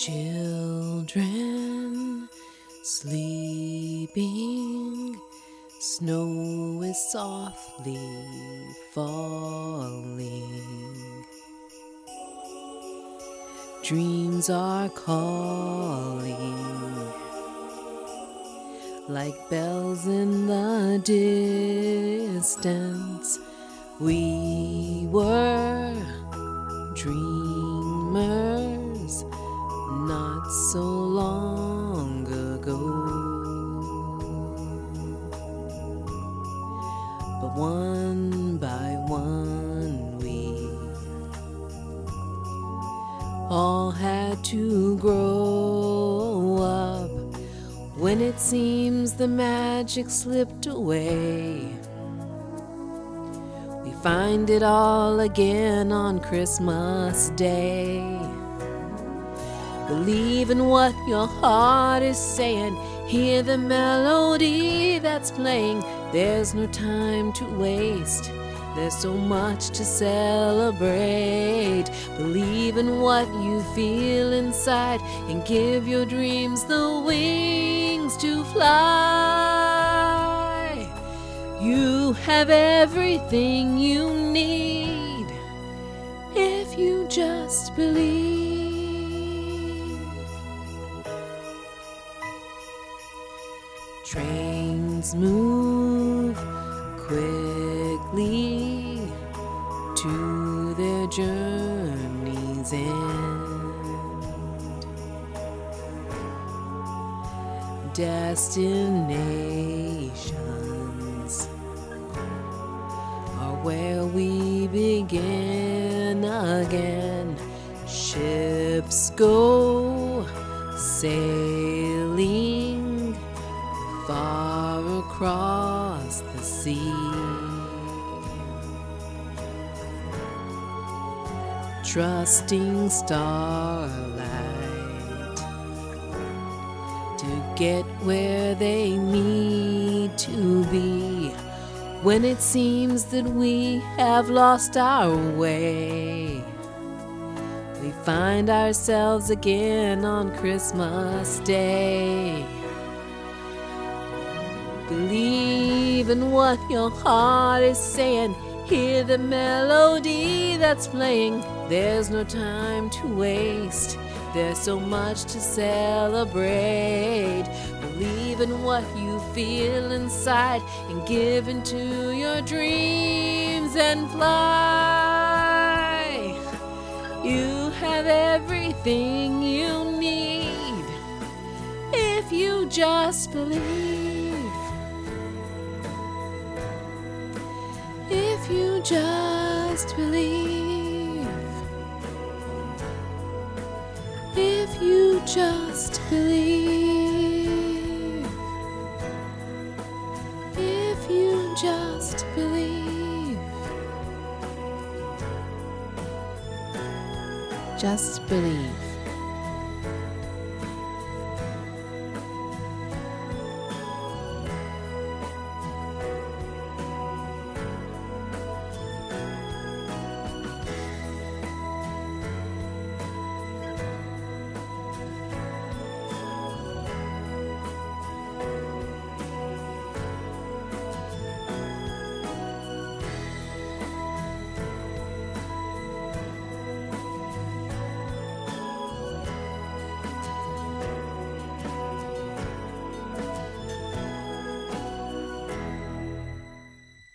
Children sleeping, snow is softly falling. Dreams are calling like bells in the distance. We were so long ago. But one by one, we all had to grow up when it seems the magic slipped away. We find it all again on Christmas Day. Believe in what your heart is saying. Hear the melody that's playing. There's no time to waste. There's so much to celebrate. Believe in what you feel inside and give your dreams the wings to fly. You have everything you need if you just believe. Trains move quickly to their journey's end. Destinations are where we begin again. Ships go sailing across the sea. Trusting starlight to get where they need to be. When it seems that we have lost our way, we find ourselves again on Christmas Day. Believe in what your heart is saying. Hear the melody that's playing. There's no time to waste. There's so much to celebrate. Believe in what you feel inside and give into your dreams and fly. You have everything you need if you just believe. You just believe. If you just believe. If you just believe. Just believe.